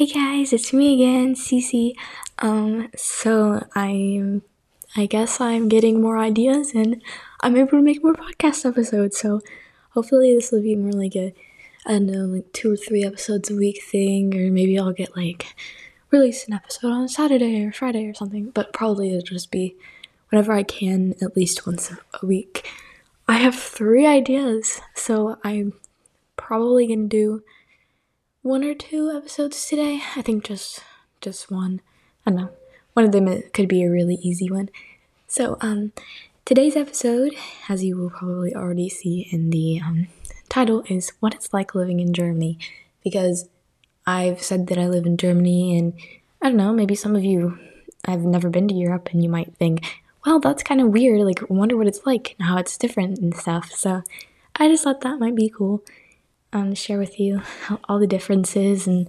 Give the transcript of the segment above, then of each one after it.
Hey guys, it's me again, Cece. Um, so I'm, I guess I'm getting more ideas and I'm able to make more podcast episodes. So hopefully this will be more like a, I don't know, like two or three episodes a week thing, or maybe I'll get like release an episode on Saturday or Friday or something. But probably it'll just be whenever I can, at least once a week. I have three ideas, so I'm probably gonna do one or two episodes today. I think just just one. I don't know. One of them could be a really easy one. So, um, today's episode, as you will probably already see in the um, title, is what it's like living in Germany. Because I've said that I live in Germany, and I don't know, maybe some of you have never been to Europe, and you might think, well, that's kind of weird. Like, wonder what it's like and how it's different and stuff. So, I just thought that might be cool um, share with you all the differences. And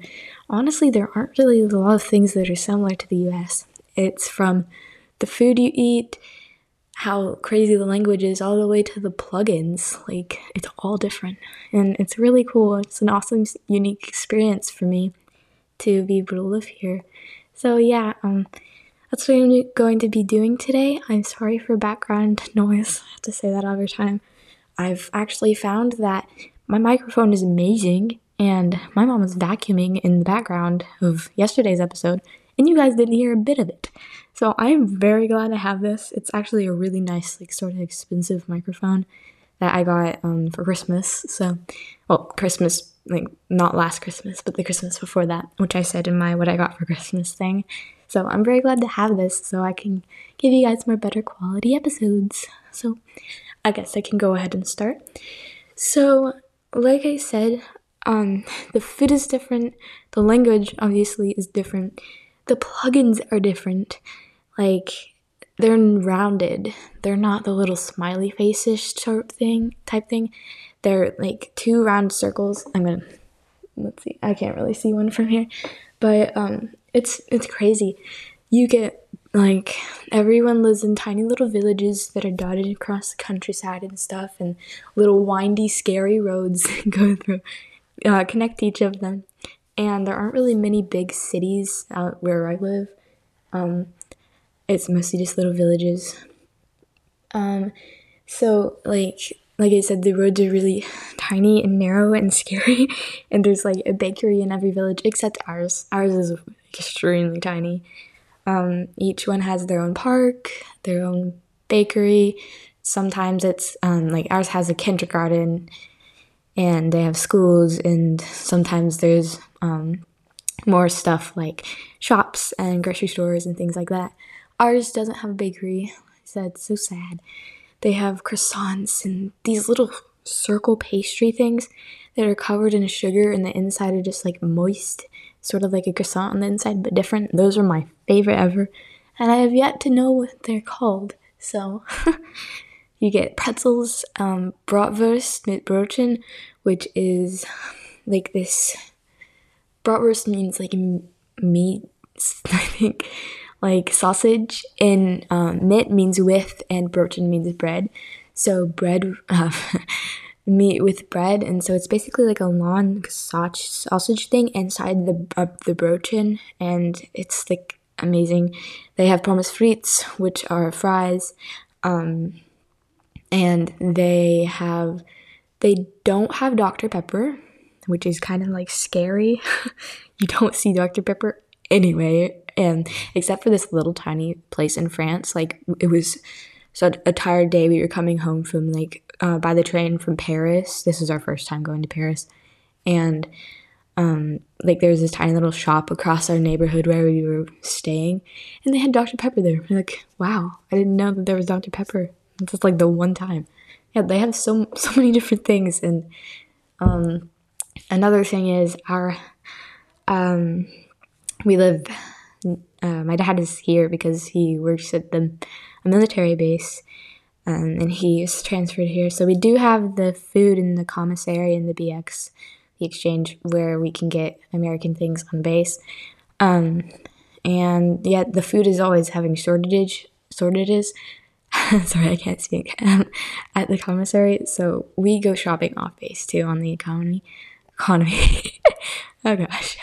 honestly, there aren't really a lot of things that are similar to the US. It's from the food you eat, how crazy the language is, all the way to the plugins. Like, it's all different. And it's really cool. It's an awesome, unique experience for me to be able to live here. So, yeah, um, that's what I'm going to be doing today. I'm sorry for background noise. I have to say that every time. I've actually found that my microphone is amazing, and my mom was vacuuming in the background of yesterday's episode, and you guys didn't hear a bit of it. So I'm very glad I have this. It's actually a really nice, like, sort of expensive microphone that I got um, for Christmas. So, well, Christmas, like, not last Christmas, but the Christmas before that, which I said in my what I got for Christmas thing. So I'm very glad to have this so I can give you guys more better quality episodes. So I guess I can go ahead and start. So like I said, um, the food is different. The language obviously is different. The plugins are different. Like they're rounded. They're not the little smiley face-ish sort thing type thing. They're like two round circles. I'm gonna let's see. I can't really see one from here, but um, it's it's crazy. You get like everyone lives in tiny little villages that are dotted across the countryside and stuff and little windy scary roads go through uh, connect each of them. And there aren't really many big cities out where i live. Um, it's mostly just little villages. Um, so like like i said the roads are really tiny and narrow and scary and there's like a bakery in every village except ours. Ours is extremely tiny um, each one has their own park, their own bakery. Sometimes it's um, like ours has a kindergarten and they have schools, and sometimes there's um, more stuff like shops and grocery stores and things like that. Ours doesn't have a bakery, so it's so sad. They have croissants and these little circle pastry things that are covered in sugar, and the inside are just like moist sort of like a croissant on the inside, but different. Those are my favorite ever. And I have yet to know what they're called. So you get pretzels, um, bratwurst mit Brötchen, which is like this. Bratwurst means like meat, I think, like sausage, and um, mit means with, and Brötchen means bread. So bread. Uh, meat with bread, and so it's basically like a long sausage thing inside the uh, the brötchen, and it's like amazing. They have pommes frites, which are fries, um, and they have they don't have Dr Pepper, which is kind of like scary. you don't see Dr Pepper anyway, and except for this little tiny place in France, like it was so a tired day we were coming home from like uh, by the train from Paris. This was our first time going to Paris, and um, like there was this tiny little shop across our neighborhood where we were staying, and they had Dr Pepper there. We're like, wow, I didn't know that there was Dr Pepper. It's just like the one time. Yeah, they have so so many different things, and um, another thing is our um, we live. Uh, my dad is here because he works at the a military base, um, and he is transferred here. So we do have the food in the commissary and the BX, the exchange, where we can get American things on base. Um, and yet the food is always having shortage shortages. Sorry, I can't speak. At the commissary, so we go shopping off base too on the economy. Economy. oh gosh.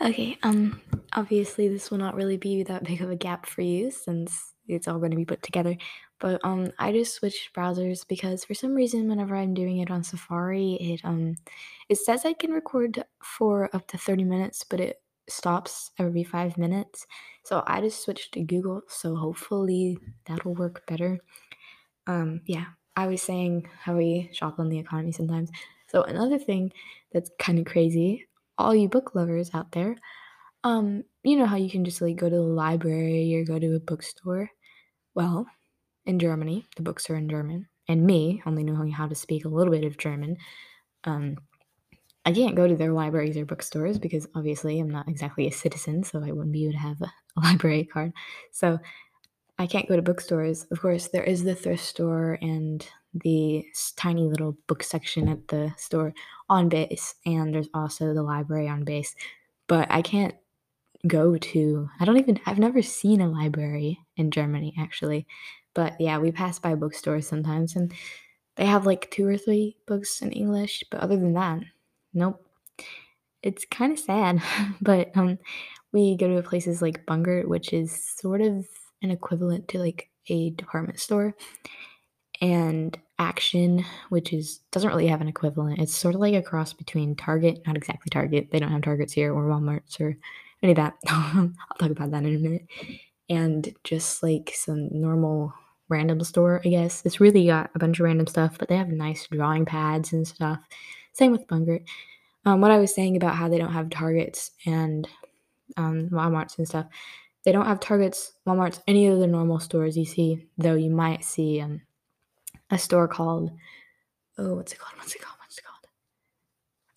Okay, um, obviously this will not really be that big of a gap for you since it's all going to be put together. But um, I just switched browsers because for some reason, whenever I'm doing it on Safari, it um, it says I can record for up to thirty minutes, but it stops every five minutes. So I just switched to Google. So hopefully that'll work better. Um, yeah, I was saying how we shop on the economy sometimes. So another thing that's kind of crazy, all you book lovers out there, um, you know how you can just like go to the library or go to a bookstore? Well, in Germany, the books are in German, and me, only knowing how to speak a little bit of German, um, I can't go to their libraries or bookstores because obviously I'm not exactly a citizen, so I wouldn't be able to have a, a library card. So I can't go to bookstores. Of course, there is the thrift store and the tiny little book section at the store on base, and there's also the library on base. But I can't go to, I don't even, I've never seen a library in Germany actually. But yeah, we pass by bookstores sometimes and they have like two or three books in English, but other than that, nope. It's kind of sad, but um, we go to places like Bungert, which is sort of an equivalent to like a department store, and Action, which is doesn't really have an equivalent. It's sort of like a cross between Target, not exactly Target. They don't have Targets here or Walmarts or any of that. I'll talk about that in a minute. And just like some normal random store, I guess. It's really got a bunch of random stuff, but they have nice drawing pads and stuff. Same with Bungert. Um, what I was saying about how they don't have Targets and um, Walmarts and stuff, they don't have Targets, Walmarts, any of the normal stores you see, though you might see um, a store called, oh, what's it called? What's it called? What's it called?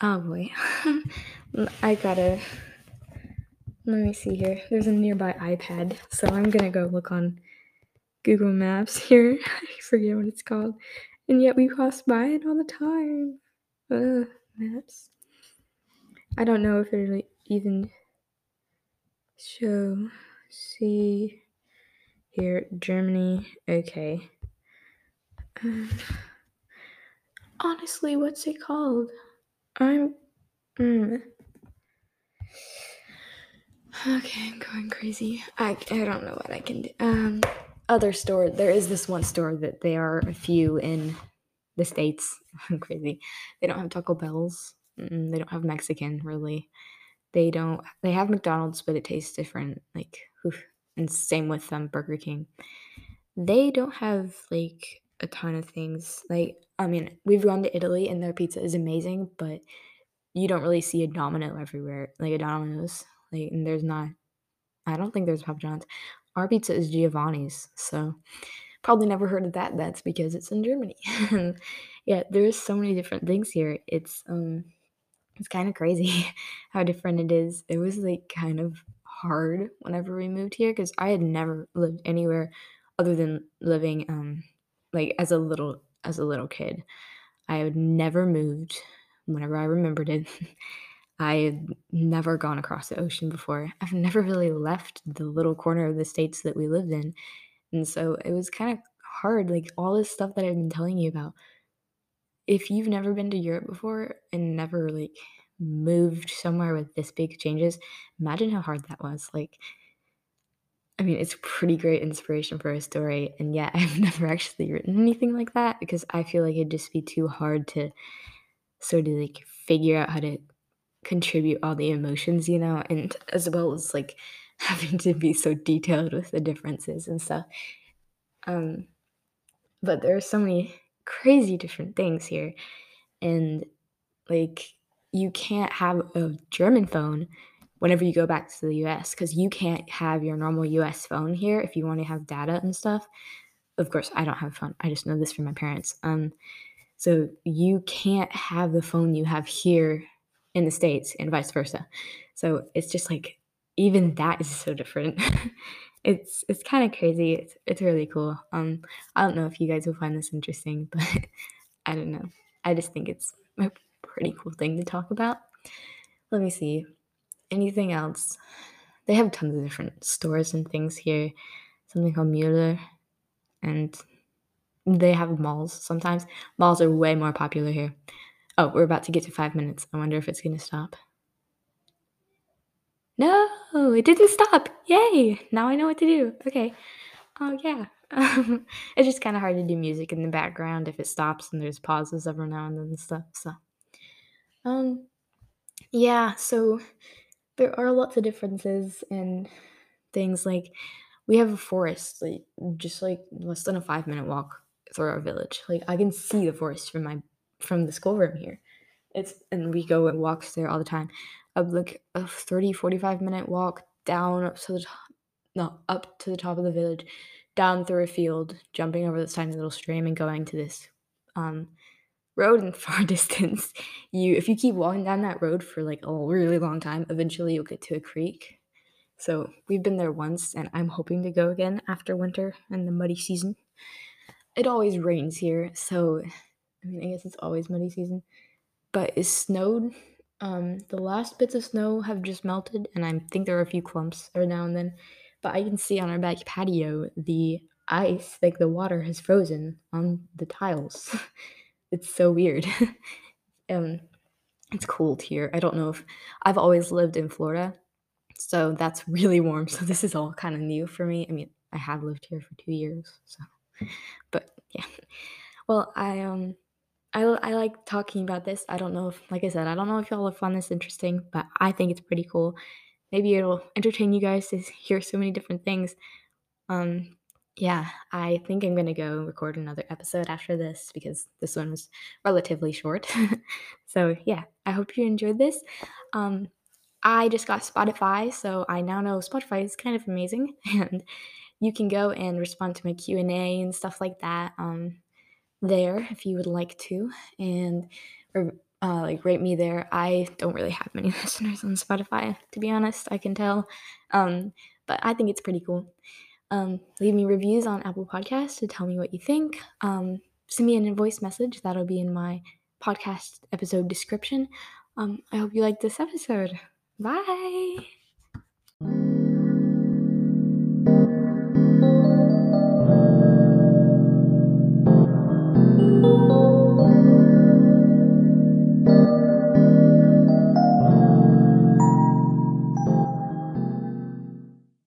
Oh boy. I gotta, let me see here. There's a nearby iPad, so I'm gonna go look on Google Maps here. I forget what it's called. And yet we pass by it all the time. Ugh, maps. I don't know if it'll even show. See here, Germany. Okay. Uh, honestly, what's it called? I'm. Mm. Okay, I'm going crazy. I, I don't know what I can do. Um, other store. There is this one store that they are a few in the states. I'm crazy. They don't have Taco Bells. Mm, they don't have Mexican really. They don't. They have McDonald's, but it tastes different. Like, and same with um, Burger King. They don't have like a ton of things. Like, I mean, we've gone to Italy and their pizza is amazing, but you don't really see a Domino everywhere. Like a Domino's. Like, and there's not. I don't think there's Papa John's. Our pizza is Giovanni's, so probably never heard of that. That's because it's in Germany. yeah, there's so many different things here. It's um it's kind of crazy how different it is. It was like kind of hard whenever we moved here because I had never lived anywhere other than living um like as a little as a little kid. I had never moved whenever I remembered it. I had never gone across the ocean before. I've never really left the little corner of the states that we lived in. And so it was kind of hard like all this stuff that I've been telling you about if you've never been to Europe before and never like moved somewhere with this big changes, imagine how hard that was. Like, I mean, it's pretty great inspiration for a story, and yet I've never actually written anything like that because I feel like it'd just be too hard to sort of like figure out how to contribute all the emotions, you know, and as well as like having to be so detailed with the differences and stuff. Um, but there are so many crazy different things here. And like you can't have a German phone whenever you go back to the US because you can't have your normal US phone here if you want to have data and stuff. Of course, I don't have a phone. I just know this from my parents. Um, so you can't have the phone you have here in the States and vice versa. So it's just like even that is so different. it's it's kind of crazy. It's it's really cool. Um, I don't know if you guys will find this interesting, but I don't know. I just think it's pretty cool thing to talk about. Let me see. Anything else? They have tons of different stores and things here. Something called Mueller, and they have malls sometimes. Malls are way more popular here. Oh, we're about to get to five minutes. I wonder if it's going to stop. No, it didn't stop. Yay! Now I know what to do. Okay. Oh yeah. it's just kind of hard to do music in the background if it stops and there's pauses every now and then and stuff. So, um, yeah. So there are lots of differences in things. Like we have a forest, like just like less than a five minute walk through our village. Like I can see the forest from my from the schoolroom here. It's and we go and walks there all the time. Of like a 30, 45 minute walk down up to the top, no, up to the top of the village, down through a field, jumping over this tiny little stream and going to this um, road in far distance. You if you keep walking down that road for like a really long time, eventually you'll get to a creek. So we've been there once and I'm hoping to go again after winter and the muddy season. It always rains here, so I mean I guess it's always muddy season. But it snowed um, the last bits of snow have just melted, and I think there are a few clumps every now and then. But I can see on our back patio the ice, like the water has frozen on the tiles. it's so weird. um, it's cold here. I don't know if I've always lived in Florida, so that's really warm. So this is all kind of new for me. I mean, I have lived here for two years, so but yeah. Well, I um I, I like talking about this. I don't know if, like I said, I don't know if y'all have found this interesting, but I think it's pretty cool. Maybe it'll entertain you guys to hear so many different things. Um, yeah, I think I'm gonna go record another episode after this because this one was relatively short. so yeah, I hope you enjoyed this. Um, I just got Spotify, so I now know Spotify is kind of amazing, and you can go and respond to my Q and A and stuff like that. Um, there if you would like to, and or uh, like rate me there. I don't really have many listeners on Spotify, to be honest. I can tell, um, but I think it's pretty cool. Um, leave me reviews on Apple Podcasts to tell me what you think. Um, send me a voice message that'll be in my podcast episode description. Um, I hope you liked this episode. Bye.